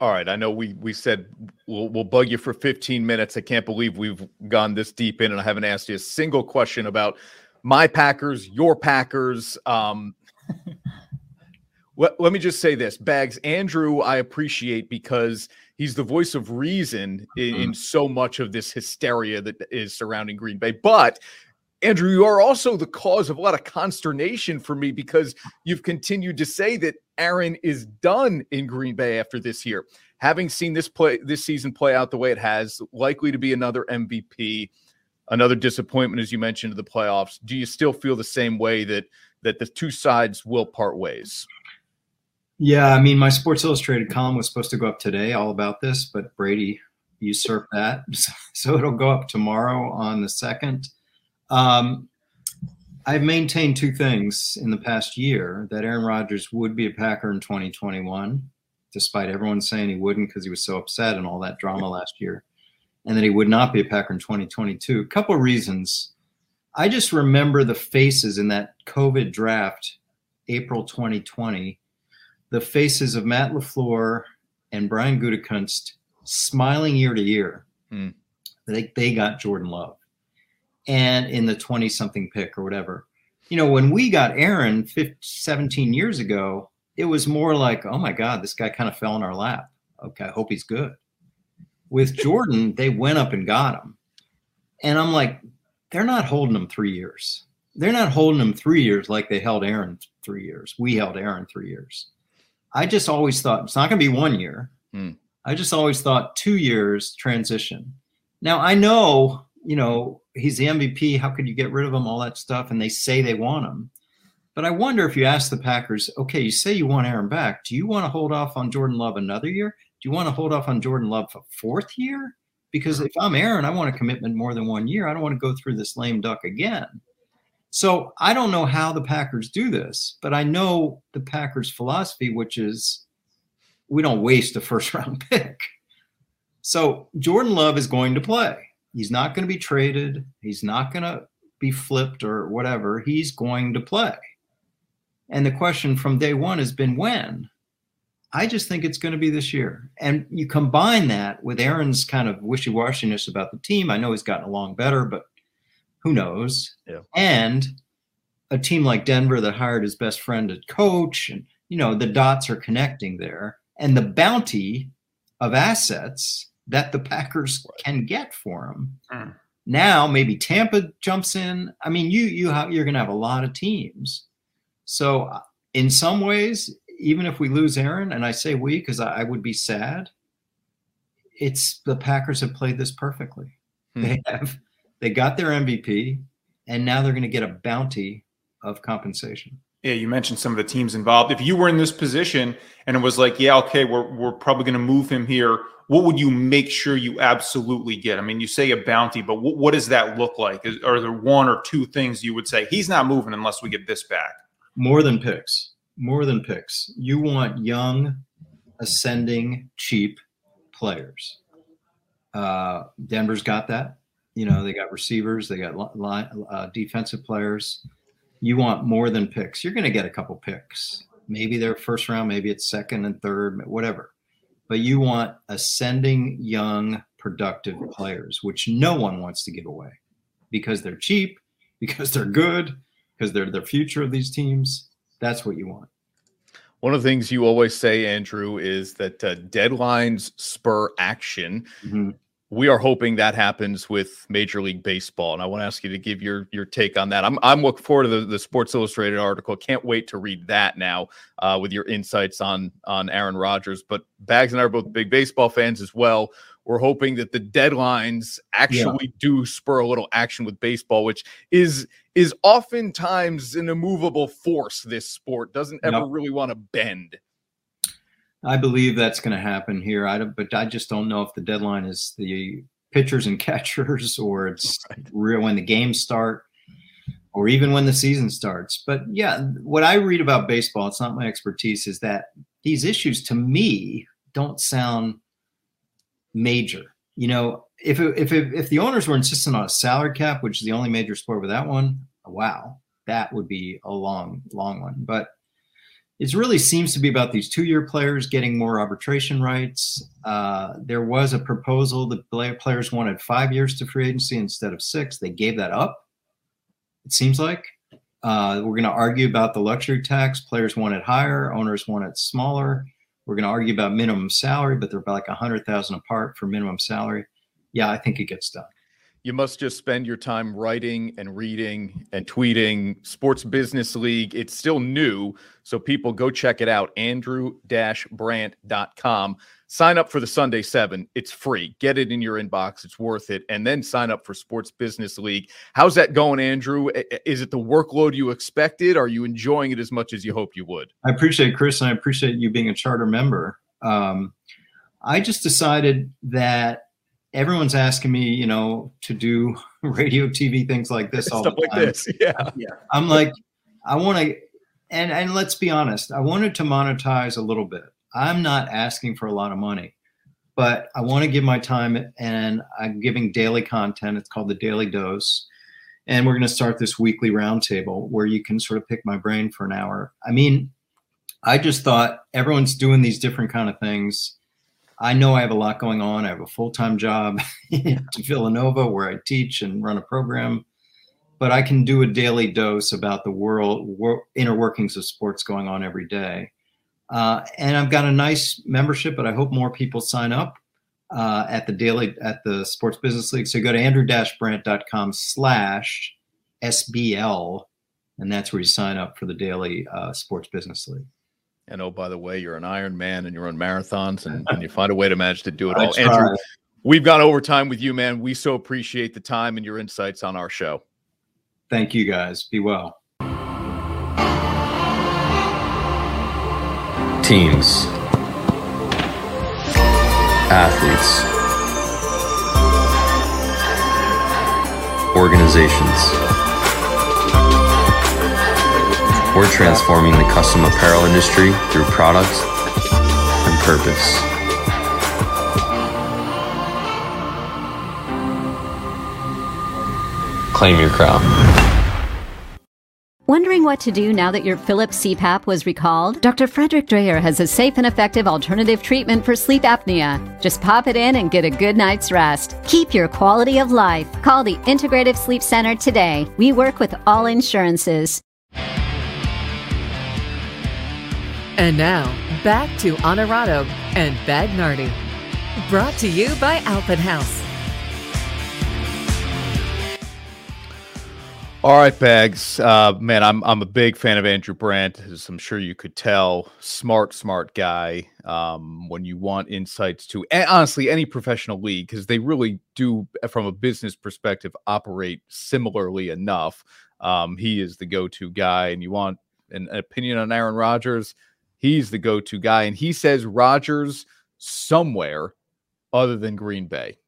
All right, I know we we said we'll we'll bug you for 15 minutes. I can't believe we've gone this deep in, and I haven't asked you a single question about my Packers, your Packers. Um, let, let me just say this, Bags Andrew, I appreciate because he's the voice of reason in, mm. in so much of this hysteria that is surrounding Green Bay. But Andrew, you are also the cause of a lot of consternation for me because you've continued to say that Aaron is done in Green Bay after this year. Having seen this play this season play out the way it has, likely to be another MVP, another disappointment as you mentioned to the playoffs. Do you still feel the same way that that the two sides will part ways? Yeah, I mean, my Sports Illustrated column was supposed to go up today, all about this, but Brady usurped that, so it'll go up tomorrow on the second. Um, I've maintained two things in the past year that Aaron Rodgers would be a Packer in 2021, despite everyone saying he wouldn't because he was so upset and all that drama last year, and that he would not be a Packer in 2022. A couple of reasons. I just remember the faces in that COVID draft, April 2020, the faces of Matt LaFleur and Brian Gutekunst smiling year to year. Mm. They, they got Jordan Love and in the 20 something pick or whatever. You know, when we got Aaron 15, 17 years ago, it was more like, oh my God, this guy kind of fell in our lap. Okay, I hope he's good. With Jordan, they went up and got him. And I'm like, they're not holding him three years. They're not holding him three years like they held Aaron three years. We held Aaron three years. I just always thought it's not going to be one year. Hmm. I just always thought two years transition. Now I know, you know, he's the MVP. How could you get rid of him? All that stuff. And they say they want him. But I wonder if you ask the Packers, okay, you say you want Aaron back. Do you want to hold off on Jordan Love another year? Do you want to hold off on Jordan Love for fourth year? Because if I'm Aaron, I want a commitment more than one year. I don't want to go through this lame duck again. So I don't know how the Packers do this, but I know the Packers' philosophy, which is we don't waste a first round pick. So Jordan Love is going to play. He's not going to be traded. He's not going to be flipped or whatever. He's going to play. And the question from day one has been when. I just think it's going to be this year. And you combine that with Aaron's kind of wishy washiness about the team. I know he's gotten along better, but who knows? Yeah. And a team like Denver that hired his best friend as coach, and you know, the dots are connecting there. And the bounty of assets that the Packers can get for him. Mm. Now maybe Tampa jumps in. I mean, you you have, you're going to have a lot of teams. So uh, in some ways, even if we lose Aaron, and I say we because I, I, would be sad, it's the Packers have played this perfectly. Hmm. They have they got their MVP, and now they're going to get a bounty of compensation. Yeah, you mentioned some of the teams involved. If you were in this position and it was like, yeah, okay, we're we're probably going to move him here, what would you make sure you absolutely get? I mean, you say a bounty, but what, what does that look like? Is, are there one or two things you would say he's not moving unless we get this back? More than picks more than picks. You want young, ascending, cheap players. Uh, Denver's got that. You know, they got receivers, they got uh, defensive players. You want more than picks. You're going to get a couple picks. Maybe they're first round, maybe it's second and third, whatever. But you want ascending, young, productive players, which no one wants to give away because they're cheap, because they're good, because they're the future of these teams. That's what you want. One of the things you always say, Andrew, is that uh, deadlines spur action. Mm-hmm. We are hoping that happens with Major League Baseball, and I want to ask you to give your your take on that. I'm I'm looking forward to the, the Sports Illustrated article. Can't wait to read that now uh, with your insights on on Aaron Rodgers. But Bags and I are both big baseball fans as well. We're hoping that the deadlines actually yeah. do spur a little action with baseball, which is is oftentimes an immovable force. This sport doesn't ever really want to bend. I believe that's going to happen here. I don't, but I just don't know if the deadline is the pitchers and catchers or it's right. real when the games start or even when the season starts. But yeah, what I read about baseball, it's not my expertise, is that these issues to me don't sound major. You know, if it, if it, if the owners were insistent on a salary cap, which is the only major sport with that one, wow, that would be a long, long one. But it really seems to be about these two-year players getting more arbitration rights. Uh, there was a proposal that players wanted five years to free agency instead of six. They gave that up. It seems like uh, we're going to argue about the luxury tax. Players want it higher, owners want it smaller. We're going to argue about minimum salary, but they're about like a hundred thousand apart for minimum salary. Yeah, I think it gets done. You must just spend your time writing and reading and tweeting Sports Business League. It's still new, so people go check it out. Andrew-Brandt.com. Sign up for the Sunday Seven. It's free. Get it in your inbox. It's worth it. And then sign up for Sports Business League. How's that going, Andrew? Is it the workload you expected? Are you enjoying it as much as you hope you would? I appreciate it, Chris, and I appreciate you being a charter member. Um, I just decided that everyone's asking me, you know, to do radio, TV, things like this all Stuff the time. like this. Yeah. Yeah. I'm like, I want to, and and let's be honest, I wanted to monetize a little bit. I'm not asking for a lot of money, but I want to give my time, and I'm giving daily content. It's called the Daily Dose. And we're going to start this weekly roundtable where you can sort of pick my brain for an hour. I mean, I just thought everyone's doing these different kind of things I know I have a lot going on. I have a full time job in Villanova where I teach and run a program, but I can do a daily dose about the world, wor- inner workings of sports going on every day. Uh, and I've got a nice membership, but I hope more people sign up uh, at the daily at the Sports Business League. So go to andrew-brandt.com slash SBL, and that's where you sign up for the daily uh, Sports Business League. And oh, by the way, you're an Iron Man and you run marathons and, and you find a way to manage to do it all. Andrew, we've gone over time with you, man. We so appreciate the time and your insights on our show. Thank you, guys. Be well. Teams, athletes, organizations. We're transforming the custom apparel industry through products and purpose. Claim your crown. Wondering what to do now that your Philips CPAP was recalled? Dr. Frederick Dreyer has a safe and effective alternative treatment for sleep apnea. Just pop it in and get a good night's rest. Keep your quality of life. Call the Integrative Sleep Center today. We work with all insurances. And now, back to Honorado and Bagnardi. Brought to you by Alpenhaus. All right, Bags. Uh, man, I'm I'm a big fan of Andrew Brandt, as I'm sure you could tell. Smart, smart guy. Um, when you want insights to, honestly, any professional league, because they really do, from a business perspective, operate similarly enough. Um, he is the go-to guy, and you want an, an opinion on Aaron Rodgers. He's the go-to guy, and he says Rodgers somewhere other than Green Bay.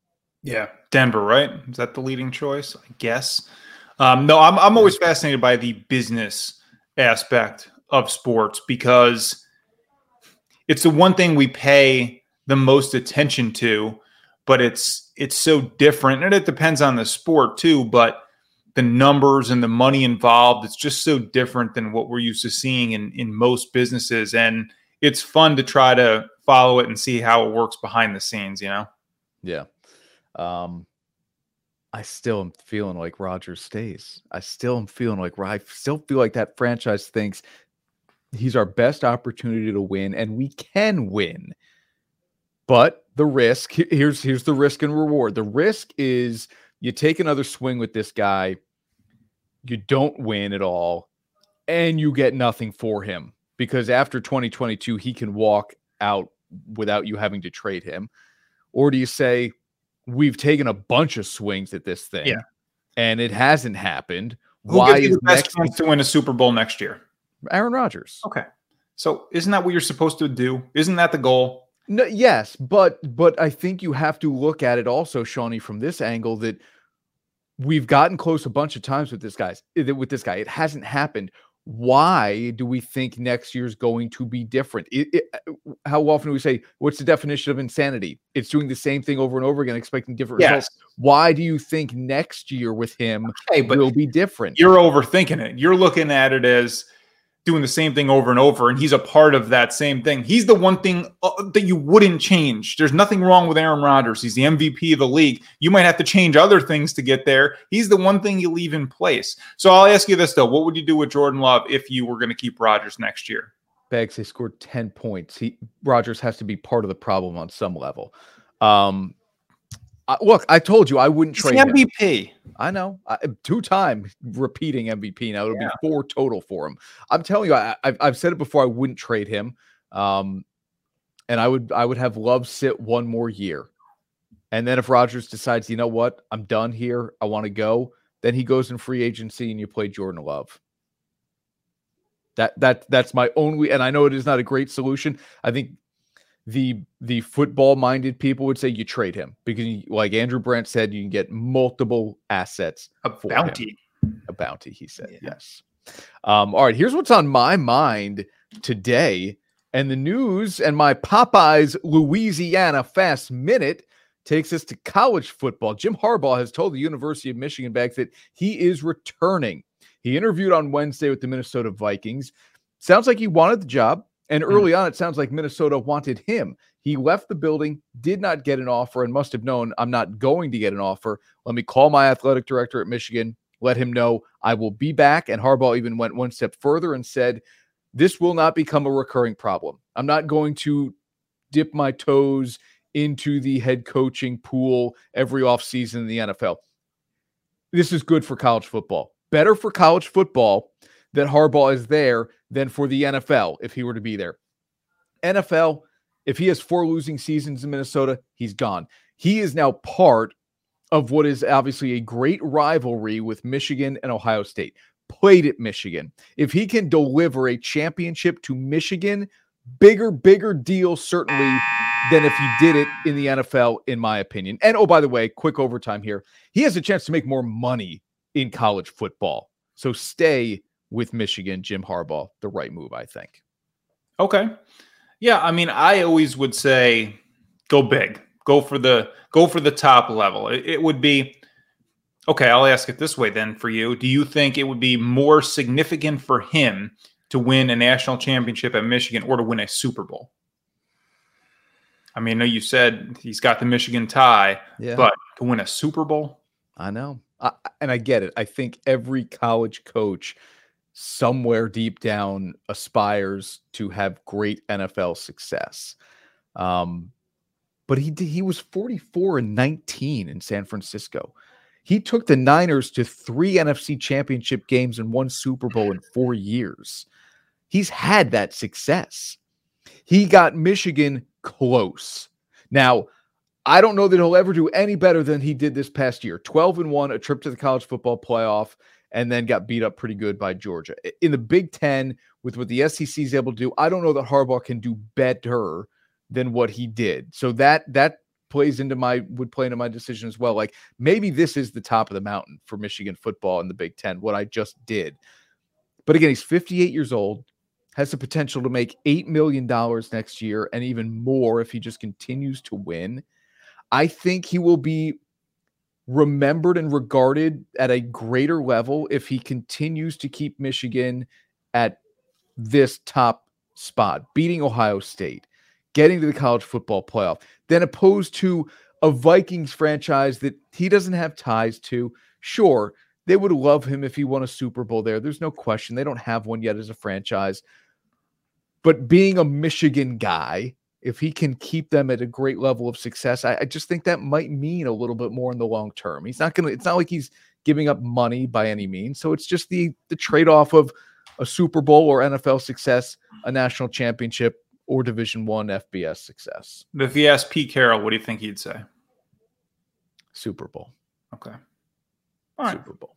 Yeah, Denver, right? Is that the leading choice? I guess. Um, no, I'm I'm always fascinated by the business aspect of sports because it's the one thing we pay the most attention to, but it's it's so different, and it depends on the sport too. But the numbers and the money involved, it's just so different than what we're used to seeing in in most businesses, and it's fun to try to follow it and see how it works behind the scenes. You know? Yeah. Um, I still am feeling like Rodgers stays. I still am feeling like I still feel like that franchise thinks he's our best opportunity to win, and we can win. But the risk here's here's the risk and reward. The risk is you take another swing with this guy, you don't win at all, and you get nothing for him because after 2022 he can walk out without you having to trade him. Or do you say we've taken a bunch of swings at this thing, Yeah. and it hasn't happened. Who Why is the best next chance to win a Super Bowl next year? Aaron Rodgers? Okay. So isn't that what you're supposed to do? Isn't that the goal? No, yes, but but I think you have to look at it also, Shawnee, from this angle that we've gotten close a bunch of times with this guys eh, with this guy. It hasn't happened. Why do we think next year's going to be different? It, it, uh, how often do we say, "What's the definition of insanity?" It's doing the same thing over and over again, expecting different results. Why do you think next year with him but will be different? you're overthinking it. You're looking at it as doing the same thing over and over, and he's a part of that same thing. He's the one thing uh, that you wouldn't change. There's nothing wrong with Aaron Rodgers. He's the MVP of the league. You might have to change other things to get there. He's the one thing you leave in place. So I'll ask you this though: What would you do with Jordan Love if you were going to keep Rodgers next year? Bags, they scored 10 points. He Rodgers has to be part of the problem on some level. Um I, look, I told you I wouldn't He's trade the him. MVP. I know. I, two time repeating MVP. Now it'll Yeah. be four total for him. I'm telling you, I, I've, I've said it before. I wouldn't trade him. Um, and I would I would have Love sit one more year, and then if Rodgers decides, you know what, I'm done here. I want to go. Then he goes in free agency, and you play Jordan Love. That that that's my only. And I know it is not a great solution. I think the the football minded people would say you trade him because, you, like Andrew Brandt said, you can get multiple assets A For him. bounty. a bounty, he said. Yeah. Yes. Um, all right, here's what's on my mind today. And the news and my Popeyes Louisiana fast minute takes us to college football. Jim Harbaugh has told the University of Michigan Bags that he is returning. He interviewed on Wednesday with the Minnesota Vikings. Sounds like he wanted the job. And Hmm. early on, it sounds like Minnesota wanted him. He left the building, did not get an offer, and must have known I'm not going to get an offer. Let me call my athletic director at Michigan, let him know I will be back. And Harbaugh even went one step further and said, This will not become a recurring problem. I'm not going to dip my toes into the head coaching pool every offseason in the NFL. This is good for college football. Better for college football that Harbaugh is there than for the NFL if he were to be there. NFL, if he has four losing seasons in Minnesota, he's gone. He is now part of what is obviously a great rivalry with Michigan and Ohio State. Played at Michigan. If he can deliver a championship to Michigan, bigger, bigger deal, certainly, than if he did it in the NFL, in my opinion. And oh, by the way, quick overtime here. He has a chance to make more money in college football. So stay with Michigan, Jim Harbaugh, the right move, I think. Okay. Yeah, I mean, I always would say go big. Go for the go for the top level. It, it would be Okay, I'll ask it this way then for you. Do you think it would be more significant for him to win a national championship at Michigan or to win a Super Bowl? I mean, I know you said he's got the Michigan tie, Yeah. but to win a Super Bowl? I know. I, and I get it. I think every college coach somewhere deep down aspires to have great NFL success. Um, but he he was 44 and 19 in San Francisco. He took the Niners to three NFC championship games and one Super Bowl in four years. He's had that success. He got Michigan close. Now, I don't know that he'll ever do any better than he did this past year 12 and 1, a trip to the college football playoff, and then got beat up pretty good by Georgia. In the Big Ten, with what the SEC is able to do, I don't know that Harbaugh can do better than what he did. So that that plays into my would play into my decision as well. Like maybe this is the top of the mountain for Michigan football in the Big Ten, what I just did. But again, he's 58 years old, has the potential to make $8 million next year and even more if he just continues to win. I think he will be remembered and regarded at a greater level if he continues to keep Michigan at this top spot, beating Ohio State, getting to the college football playoff, than opposed to a Vikings franchise that he doesn't have ties to. Sure, they would love him if he won a Super Bowl there. There's no question. They don't have one yet as a franchise. But being a Michigan guy, if he can keep them at a great level of success, I, I just think that might mean a little bit more in the long term. He's not gonna, it's not like he's giving up money by any means. So it's just the the trade-off of a Super Bowl or NFL success, a national championship, or division one FBS success. If you asked Pete Carroll, what do you think he'd say? Super Bowl. Okay. All right. Super Bowl.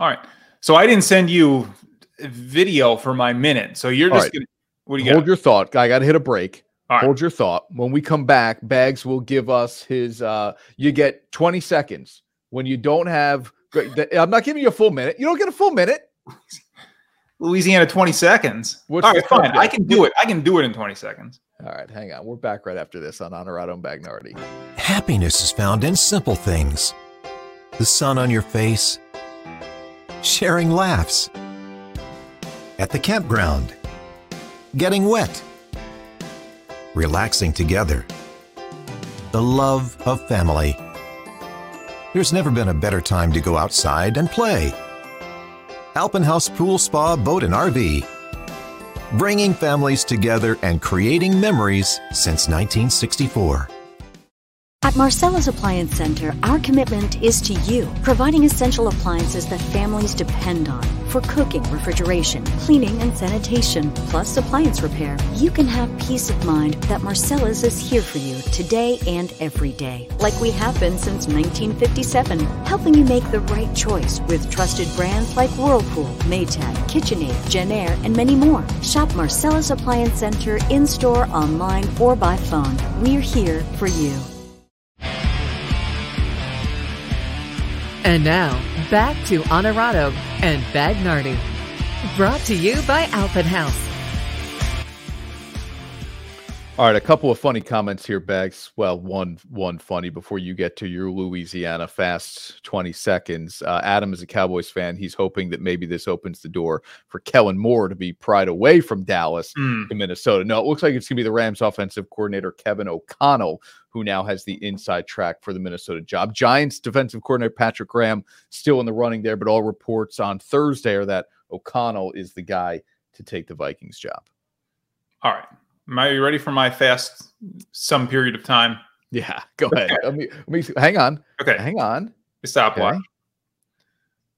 All right. So I didn't send you video for my minute. So you're All just right. gonna what do you Hold got? your thought. I got to hit a break. All right. Hold your thought. When we come back, Bags will give us his. uh You get 20 seconds. When you don't have, I'm not giving you a full minute. You don't get a full minute. Louisiana 20 seconds. What's All the right, fine. subject? I can do it. I can do it in 20 seconds. All right, hang on. We're back right after this on Honorado and Bagnardi. Happiness is found in simple things the sun on your face, sharing laughs, at the campground, getting wet, relaxing together, the love of family. There's never been a better time to go outside and play. Alpenhaus Pool Spa Boat and RV. Bringing families together and creating memories since 1964. At Marcella's Appliance Center, our commitment is to you, providing essential appliances that families depend on for cooking, refrigeration, cleaning, and sanitation, plus appliance repair. You can have peace of mind that Marcella's is here for you today and every day, like we have been since 1957, helping you make the right choice with trusted brands like Whirlpool, Maytag, KitchenAid, Jenn-Air, and many more. Shop Marcella's Appliance Center in store, online, or by phone. We're here for you. And now, back to Honorado and Bagnardi. Brought to you by Alpenhaus. All right, a couple of funny comments here, Bags. Well, one one funny before you get to your Louisiana fast 20 seconds. Uh, Adam is a Cowboys fan. He's hoping that maybe this opens the door for Kellen Moore to be pried away from Dallas Hmm. to Minnesota. No, it looks like it's going to be the Rams offensive coordinator, Kevin O'Connell, who now has the inside track for the Minnesota job. Giants defensive coordinator, Patrick Graham, still in the running there, but all reports on Thursday are that O'Connell is the guy to take the Vikings job. All right. Am I ready for my fast some period of time? Yeah, go ahead. Let me, let me hang on. Okay. Hang on. Stopwatch. Okay.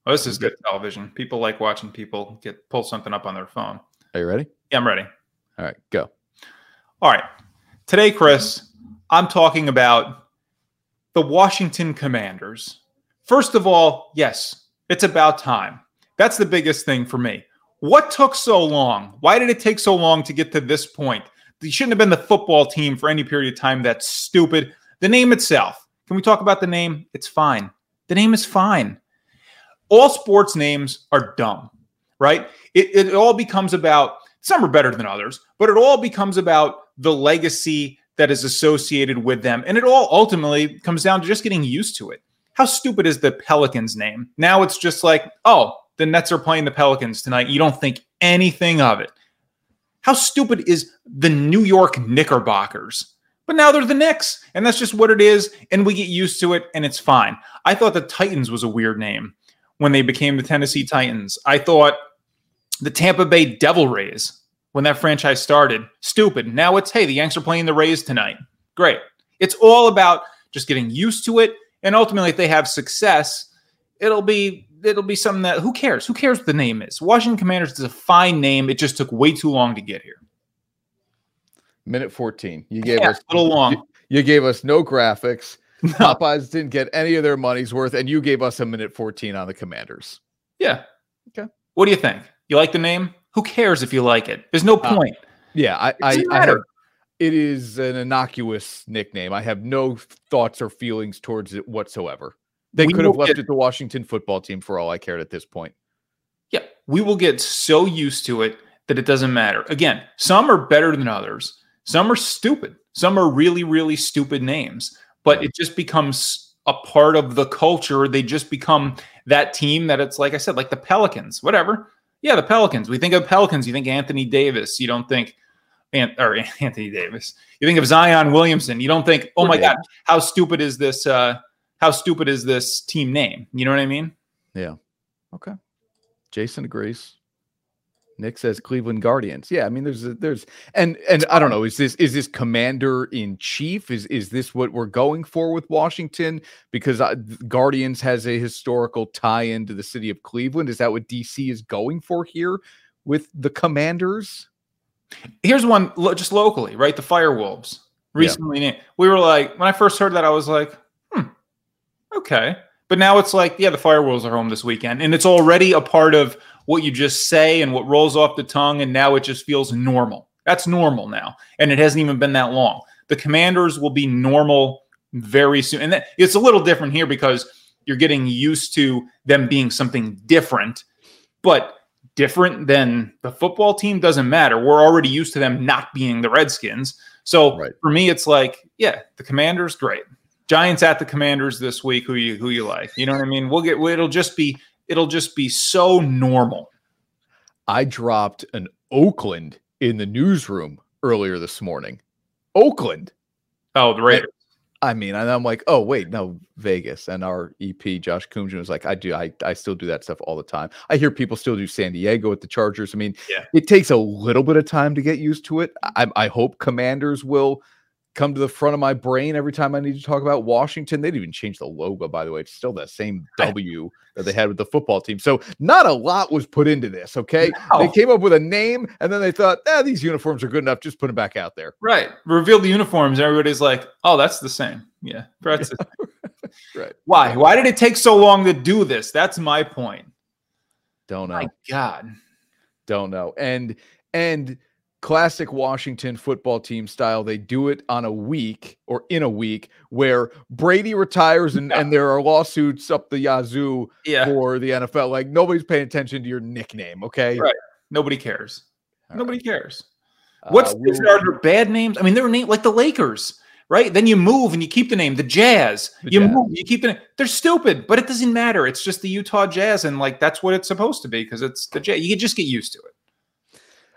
Oh, this is good television. People like watching people get pull something up on their phone. Are you ready? Yeah, I'm ready. All right, go. All right. Today, Chris, I'm talking about the Washington Commanders. First of all, yes, it's about time. That's the biggest thing for me. What took so long? Why did it take so long to get to this point? They shouldn't have been the football team for any period of time. That's stupid. The name itself. Can we talk about the name? It's fine. The name is fine. All sports names are dumb, right? It, it all becomes about some are better than others, but it all becomes about the legacy that is associated with them. And it all ultimately comes down to just getting used to it. how stupid is the Pelicans name? Now it's just like, oh, the Nets are playing the Pelicans tonight. You don't think anything of it. How stupid is the New York Knickerbockers? But now they're the Knicks, and that's just what it is, and we get used to it, and it's fine. I thought the Titans was a weird name when they became the Tennessee Titans. I thought the Tampa Bay Devil Rays when that franchise started, stupid. Now it's hey, the Yanks are playing the Rays tonight. Great. It's all about just getting used to it, and ultimately, if they have success, it'll be it'll be something that who cares? Who cares what the name is? Washington Commanders is a fine name. It just took way too long to get here. Minute 14. You gave Yeah, us a little long. You, you gave us no graphics. Popeyes didn't get any of their money's worth, and you gave us a minute 14 on the commanders. Yeah. Okay. What do you think? You like the name? Who cares if you like it? There's no Uh, point. Yeah, I, I, I have, it is an innocuous nickname. I have no thoughts or feelings towards it whatsoever. They We could have left get- it the Washington football team for all I cared at this point. Yeah, we will get so used to it that it doesn't matter. Again, some are better than others. Some are stupid. Some are really, really stupid names. But it just becomes a part of the culture. They just become that team that it's like I said, like the Pelicans, whatever. Yeah, the Pelicans. We think of Pelicans. You think Anthony Davis. You don't think, or Anthony Davis. You think of Zion Williamson. You don't think, oh my God, how stupid is this? Uh, how stupid is this team name? You know what I mean? Yeah. Okay. Jason agrees. Nick says Cleveland Guardians. Yeah, I mean, there's a, there's and and I don't know. Is this is this commander in chief? Is is this what we're going for with Washington? Because uh, Guardians has a historical tie into the city of Cleveland. Is that what DC is going for here with the Commanders? here's one lo- just locally, right? The Firewolves recently. named. We were like, when I first heard that, I was like, hmm, okay. But now it's like, yeah, the Firewolves are home this weekend, and it's already a part of what you just say and what rolls off the tongue, and now it just feels normal. That's normal now, and it hasn't even been that long. The Commanders will be normal very soon, and that, it's a little different here because you're getting used to them being something different, but different than the football team doesn't matter. We're already used to them not being the Redskins. So Right. for me, it's like, yeah, the Commanders, great. Giants at the Commanders this week. Who you who you like? You know what I mean? We'll get. It'll just be. It'll just be so normal. I dropped an Oakland in the newsroom earlier this morning. Oakland. Oh, the Raiders. I mean, and I'm like, oh wait, no, Vegas. And our EP Josh Coomjan was like, I do, I, I still do that stuff all the time. I hear people still do San Diego with the Chargers. I mean, Yeah. it takes a little bit of time to get used to it. I, I hope Commanders will come to the front of my brain every time I need to talk about Washington. They didn't even change the logo, by the way. It's still the same W that they had with the football team. So not a lot was put into this. Okay, they came up with a name, and then they thought, ah, these uniforms are good enough. Just put them back out there. Right. Reveal the uniforms. Everybody's like, oh, that's the same. Yeah. That's the Right. Why? Why did it take so long to do this? That's my point. Don't know. My God. Don't know. And and classic Washington football team style, they do it on a week or in a week where Brady retires and, and there are lawsuits up the yazoo Yeah. for the NFL. Like nobody's paying attention to your nickname. Okay. Right. Nobody cares. All Nobody cares. Uh, What's we'll- are there bad names? I mean, they're named like the Lakers, right? Then you move and you keep the name, the Jazz. The you Jazz. move, you keep the name. They're stupid, but it doesn't matter. It's just the Utah Jazz, and like that's what it's supposed to be because it's the Jazz. You can just get used to it.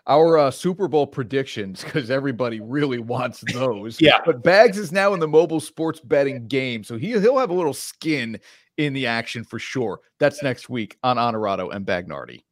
Our uh, Super Bowl predictions because everybody really wants those. Yeah. But Bags is now in the mobile sports betting game, so he he'll have a little skin in the action for sure. That's next week on Honorado and Bagnardi.